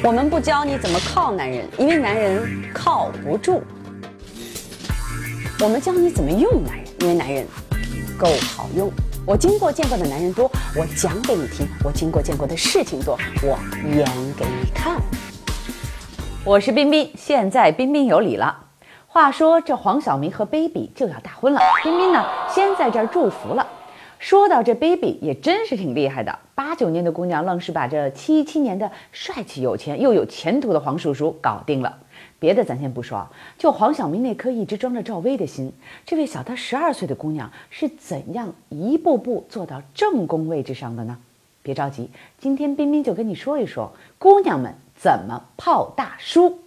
我们不教你怎么靠男人，因为男人靠不住。我们教你怎么用男人，因为男人够好用。我经过见过的男人多，我讲给你听；我经过见过的事情多，我演给你看。我是彬彬，现在彬彬有礼了。话说这黄晓明和 baby 就要大婚了，彬彬呢先在这儿祝福了。说到这 baby 也真是挺厉害的，八九年的姑娘愣是把这七七年的帅气有钱又有前途的黄叔叔搞定了。别的咱先不说，就黄晓明那颗一直装着赵薇的心，这位小他十二岁的姑娘是怎样一步步做到正宫位置上的呢？别着急，今天彬彬就跟你说一说姑娘们怎么泡大叔。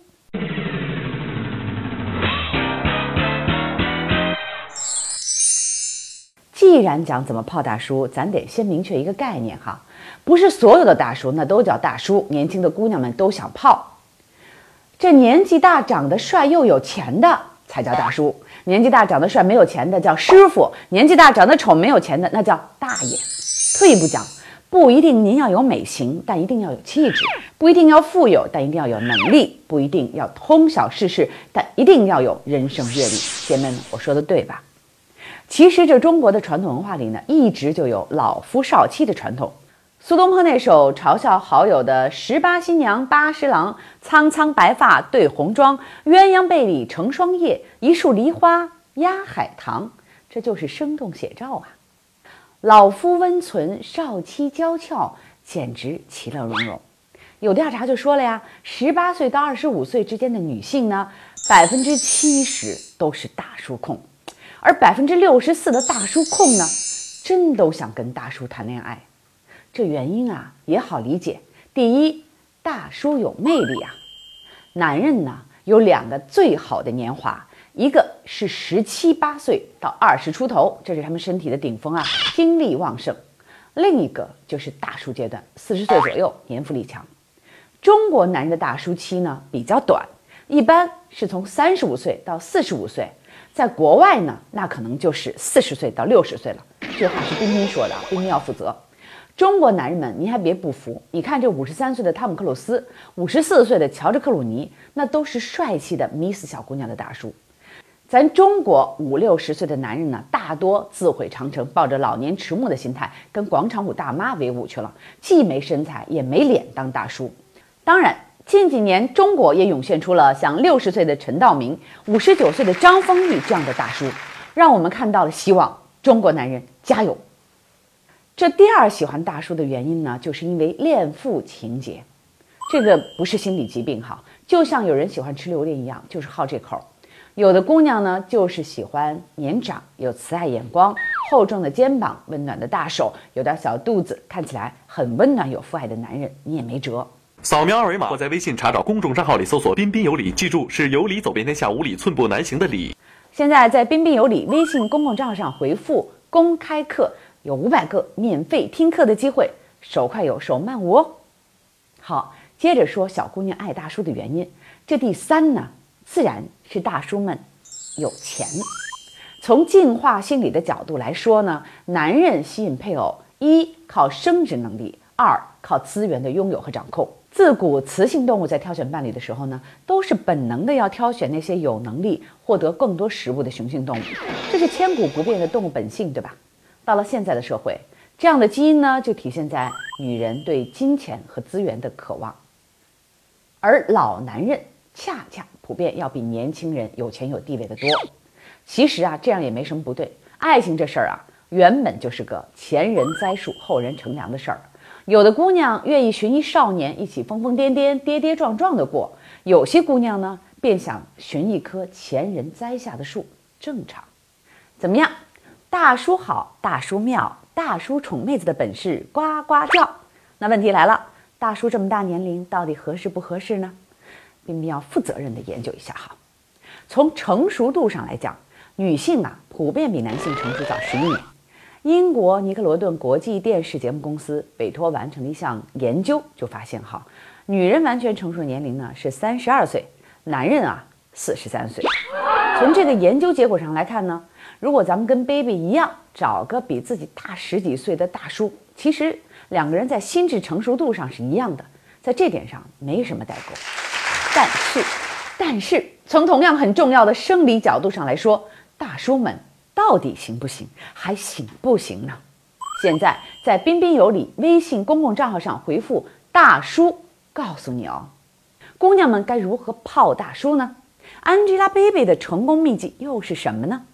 既然讲怎么泡大叔，咱得先明确一个概念哈，不是所有的大叔那都叫大叔，年轻的姑娘们都想泡。这年纪大、长得帅又有钱的才叫大叔，年纪大、长得帅没有钱的叫师傅，年纪大、长得丑没有钱的那叫大爷。退一步讲，不一定您要有美型，但一定要有气质；不一定要富有，但一定要有能力；不一定要通晓世事，但一定要有人生阅历。姐妹们，我说的对吧？其实，这中国的传统文化里呢，一直就有老夫少妻的传统。苏东坡那首嘲笑好友的“十八新娘八十郎，苍苍白发对红妆，鸳鸯被里成双叶，一树梨花压海棠”，这就是生动写照啊！老夫温存，少妻娇俏，简直其乐融融。有调查就说了呀，十八岁到二十五岁之间的女性呢，百分之七十都是大叔控。而百分之六十四的大叔控呢，真都想跟大叔谈恋爱。这原因啊也好理解。第一，大叔有魅力啊。男人呢有两个最好的年华，一个是十七八岁到二十出头，这是他们身体的顶峰啊，精力旺盛；另一个就是大叔阶段，四十岁左右，年富力强。中国男人的大叔期呢比较短，一般是从三十五岁到四十五岁。在国外呢，那可能就是四十岁到六十岁了。这话是彬彬说的，彬彬要负责。中国男人们，您还别不服。你看这五十三岁的汤姆克鲁斯，五十四岁的乔治克鲁尼，那都是帅气的迷死小姑娘的大叔。咱中国五六十岁的男人呢，大多自毁长城，抱着老年迟暮的心态，跟广场舞大妈为伍去了，既没身材也没脸当大叔。当然。近几年，中国也涌现出了像六十岁的陈道明、五十九岁的张丰毅这样的大叔，让我们看到了希望。中国男人加油！这第二喜欢大叔的原因呢，就是因为恋父情节。这个不是心理疾病哈，就像有人喜欢吃榴莲一样，就是好这口。有的姑娘呢，就是喜欢年长、有慈爱眼光、厚重的肩膀、温暖的大手、有点小肚子，看起来很温暖、有父爱的男人，你也没辙。扫描二维码或在微信查找公众账号里搜索“彬彬有礼”，记住是有理走遍天下，无理寸步难行的理。现在在“彬彬有礼”微信公共账号上回复“公开课”，有五百个免费听课的机会，手快有，手慢无哦。好，接着说小姑娘爱大叔的原因。这第三呢，自然是大叔们有钱。从进化心理的角度来说呢，男人吸引配偶，一靠生殖能力，二靠资源的拥有和掌控。自古雌性动物在挑选伴侣的时候呢，都是本能的要挑选那些有能力获得更多食物的雄性动物，这是千古不变的动物本性，对吧？到了现在的社会，这样的基因呢，就体现在女人对金钱和资源的渴望，而老男人恰恰普遍要比年轻人有钱有地位的多。其实啊，这样也没什么不对。爱情这事儿啊，原本就是个前人栽树后人乘凉的事儿。有的姑娘愿意寻一少年，一起疯疯癫癫、跌跌撞撞的过；有些姑娘呢，便想寻一棵前人栽下的树，正常。怎么样？大叔好，大叔妙，大叔宠妹子的本事呱呱叫。那问题来了，大叔这么大年龄，到底合适不合适呢？彬彬要负责任的研究一下哈。从成熟度上来讲，女性啊，普遍比男性成熟早十一年。英国尼克罗顿国际电视节目公司委托完成了一项研究，就发现哈，女人完全成熟年龄呢是三十二岁，男人啊四十三岁。从这个研究结果上来看呢，如果咱们跟 baby 一样，找个比自己大十几岁的大叔，其实两个人在心智成熟度上是一样的，在这点上没什么代沟。但是，但是从同样很重要的生理角度上来说，大叔们到底行不行，还行不行呢？现在在彬彬有礼微信公共账号上回复“大叔”，告诉你哦，姑娘们该如何泡大叔呢？Angelababy 的成功秘籍又是什么呢？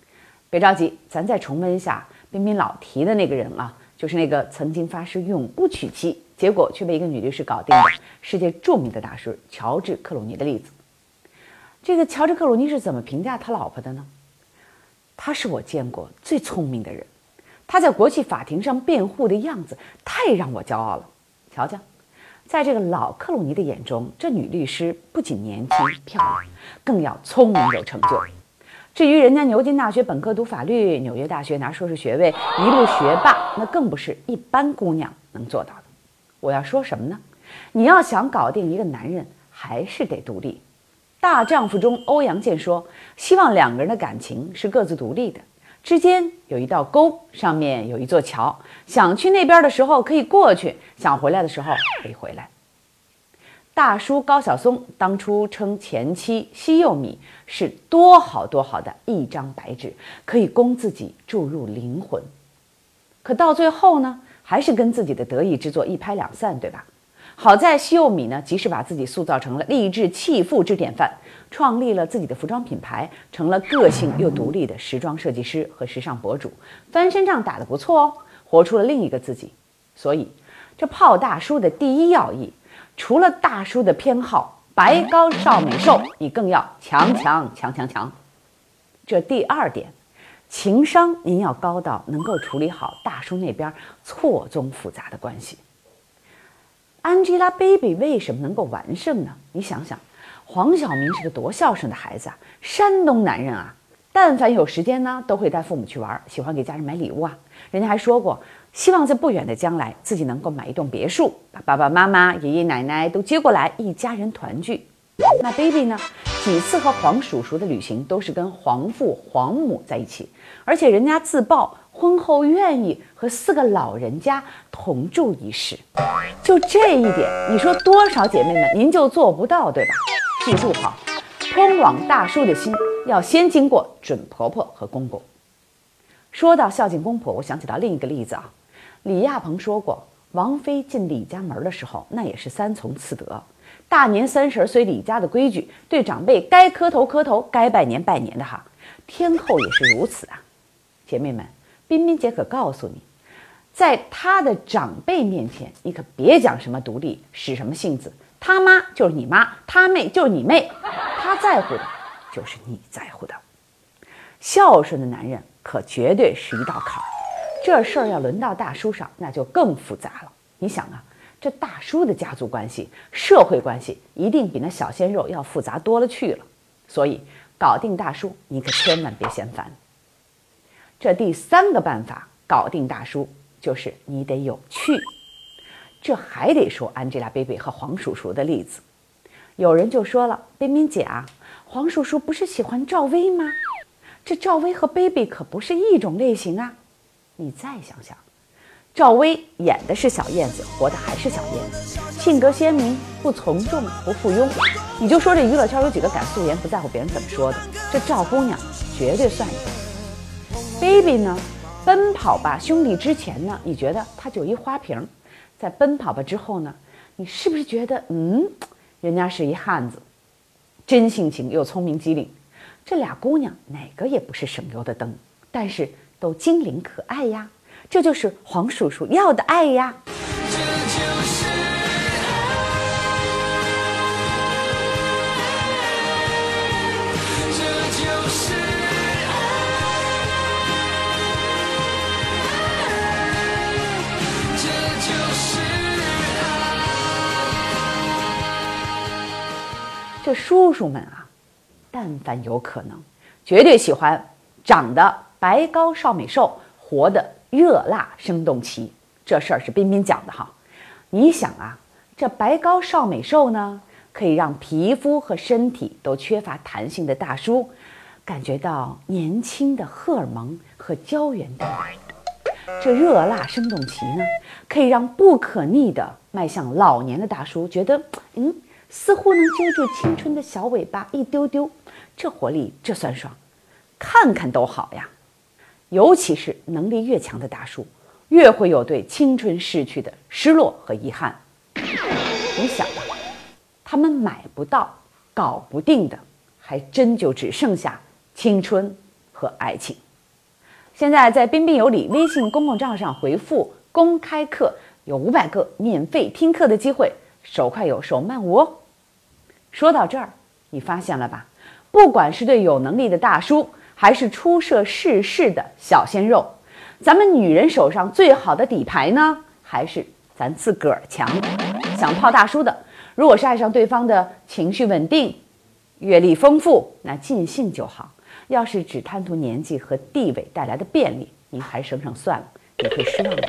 别着急，咱再重温一下彬彬老提的那个人啊，就是那个曾经发誓永不娶妻，结果却被一个女律师搞定的世界著名的大师乔治克鲁尼的例子。这个乔治克鲁尼是怎么评价他老婆的呢？他是我见过最聪明的人。他在国际法庭上辩护的样子太让我骄傲了。瞧瞧，在这个老克鲁尼的眼中，这女律师不仅年轻漂亮，更要聪明有成就。至于人家牛津大学本科读法律，纽约大学拿硕士学位，一路学霸，那更不是一般姑娘能做到的。我要说什么呢？你要想搞定一个男人，还是得独立。大丈夫中，欧阳健说：“希望两个人的感情是各自独立的。”之间有一道沟，上面有一座桥。想去那边的时候可以过去，想回来的时候可以回来。大叔高晓松当初称前妻西柚米是多好多好的一张白纸，可以供自己注入灵魂。可到最后呢，还是跟自己的得意之作一拍两散，对吧？好在西柚米呢，及时把自己塑造成了励志弃妇之典范。创立了自己的服装品牌，成了个性又独立的时装设计师和时尚博主，翻身仗打得不错哦，活出了另一个自己。所以，这泡大叔的第一要义，除了大叔的偏好白高少美瘦，你更要强强强强强。这第二点，情商您要高到能够处理好大叔那边错综复杂的关系。Angelababy 为什么能够完胜呢？你想想。黄晓明是个多孝顺的孩子啊，山东男人啊，但凡有时间呢，都会带父母去玩，喜欢给家人买礼物啊。人家还说过，希望在不远的将来，自己能够买一栋别墅，把爸爸妈妈、爷爷奶奶都接过来，一家人团聚。那 baby 呢？几次和黄叔叔的旅行都是跟黄父黄母在一起，而且人家自曝婚后愿意和四个老人家同住一室。就这一点，你说多少姐妹们您就做不到，对吧？记住哈，通往大叔的心要先经过准婆婆和公公。说到孝敬公婆，我想起到另一个例子啊。李亚鹏说过，王菲进李家门的时候，那也是三从四德。大年三十随李家的规矩，对长辈该磕头磕头，该拜年拜年的哈。天后也是如此啊。姐妹们，彬彬姐可告诉你，在他的长辈面前，你可别讲什么独立，使什么性子。他妈就是你妈，他妹就是你妹，他在乎的，就是你在乎的。孝顺的男人可绝对是一道坎儿，这事儿要轮到大叔上，那就更复杂了。你想啊，这大叔的家族关系、社会关系，一定比那小鲜肉要复杂多了去了。所以，搞定大叔，你可千万别嫌烦。这第三个办法，搞定大叔，就是你得有趣。这还得说 Angelababy 和黄叔叔的例子，有人就说了：“冰冰姐啊，黄叔叔不是喜欢赵薇吗？这赵薇和 Baby 可不是一种类型啊！你再想想，赵薇演的是小燕子，活的还是小燕子，性格鲜明，不从众，不附庸。你就说这娱乐圈有几个敢素颜不在乎别人怎么说的？这赵姑娘绝对算一个。Baby 呢，奔跑吧兄弟之前呢，你觉得他就一花瓶？在奔跑吧之后呢，你是不是觉得，嗯，人家是一汉子，真性情又聪明机灵，这俩姑娘哪个也不是省油的灯，但是都精灵可爱呀，这就是黄叔叔要的爱呀。叔叔们啊，但凡有可能，绝对喜欢长得白高少美瘦，活得热辣生动奇。这事儿是彬彬讲的哈。你想啊，这白高少美瘦呢，可以让皮肤和身体都缺乏弹性的大叔，感觉到年轻的荷尔蒙和胶原蛋白。这热辣生动期呢，可以让不可逆的迈向老年的大叔觉得，嗯，似乎能揪住青春的小尾巴一丢丢，这活力，这酸爽，看看都好呀。尤其是能力越强的大叔，越会有对青春逝去的失落和遗憾。你想啊，他们买不到、搞不定的，还真就只剩下青春和爱情。现在在彬彬有礼微信公共账号上回复“公开课”，有五百个免费听课的机会，手快有，手慢无哦。说到这儿，你发现了吧？不管是对有能力的大叔。还是初涉世事的小鲜肉，咱们女人手上最好的底牌呢，还是咱自个儿强。想泡大叔的，如果是爱上对方的情绪稳定、阅历丰富，那尽兴就好；要是只贪图年纪和地位带来的便利，您还省省算了，你会失望的。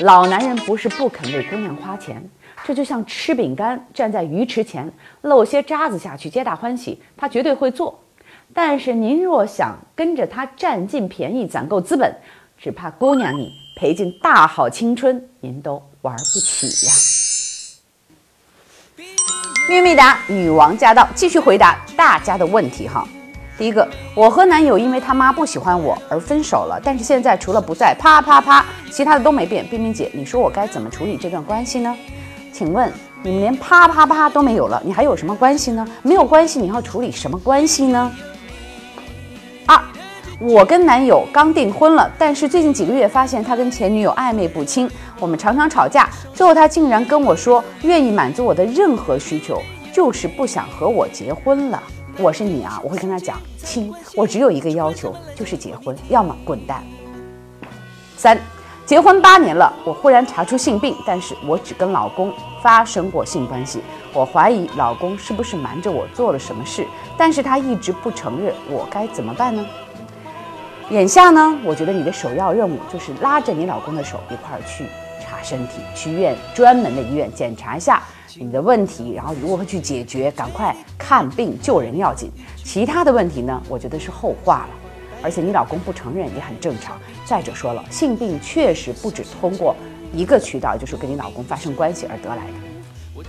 老男人不是不肯为姑娘花钱，这就像吃饼干站在鱼池前漏些渣子下去，皆大欢喜，他绝对会做。但是您若想跟着他占尽便宜攒够资本，只怕姑娘你赔尽大好青春，您都玩不起呀！秘密答女王驾到，继续回答大家的问题哈。第一个，我和男友因为他妈不喜欢我而分手了，但是现在除了不在啪啪啪，其他的都没变。冰冰姐，你说我该怎么处理这段关系呢？请问你们连啪啪啪都没有了，你还有什么关系呢？没有关系，你要处理什么关系呢？二，我跟男友刚订婚了，但是最近几个月发现他跟前女友暧昧不清，我们常常吵架。最后他竟然跟我说愿意满足我的任何需求，就是不想和我结婚了。我是你啊，我会跟他讲，亲，我只有一个要求，就是结婚，要么滚蛋。三，结婚八年了，我忽然查出性病，但是我只跟老公发生过性关系。我怀疑老公是不是瞒着我做了什么事，但是他一直不承认，我该怎么办呢？眼下呢，我觉得你的首要任务就是拉着你老公的手一块儿去查身体，去医院专门的医院检查一下你的问题，然后如何去解决，赶快看病救人要紧。其他的问题呢，我觉得是后话了。而且你老公不承认也很正常。再者说了，性病确实不止通过一个渠道，就是跟你老公发生关系而得来的。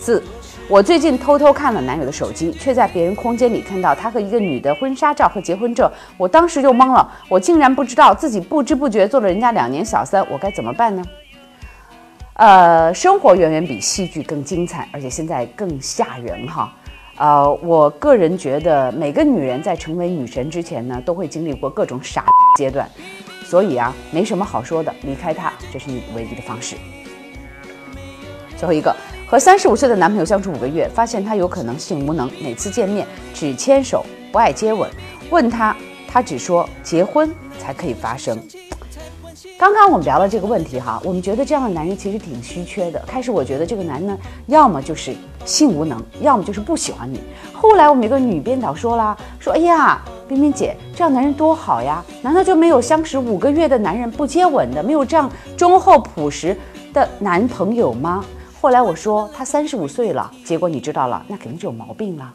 四，我最近偷偷看了男友的手机，却在别人空间里看到他和一个女的婚纱照和结婚证，我当时就懵了，我竟然不知道自己不知不觉做了人家两年小三，我该怎么办呢？呃，生活远远比戏剧更精彩，而且现在更吓人哈。呃，我个人觉得每个女人在成为女神之前呢，都会经历过各种傻阶段，所以啊，没什么好说的，离开他，这是你唯一的方式。最后一个。和三十五岁的男朋友相处五个月，发现他有可能性无能，每次见面只牵手不爱接吻。问他，他只说结婚才可以发生。刚刚我们聊了这个问题哈，我们觉得这样的男人其实挺稀缺的。开始我觉得这个男呢，要么就是性无能，要么就是不喜欢你。后来我们一个女编导说了，说哎呀，冰冰姐，这样男人多好呀，难道就没有相识五个月的男人不接吻的，没有这样忠厚朴实的男朋友吗？后来我说他三十五岁了，结果你知道了，那肯定就有毛病了。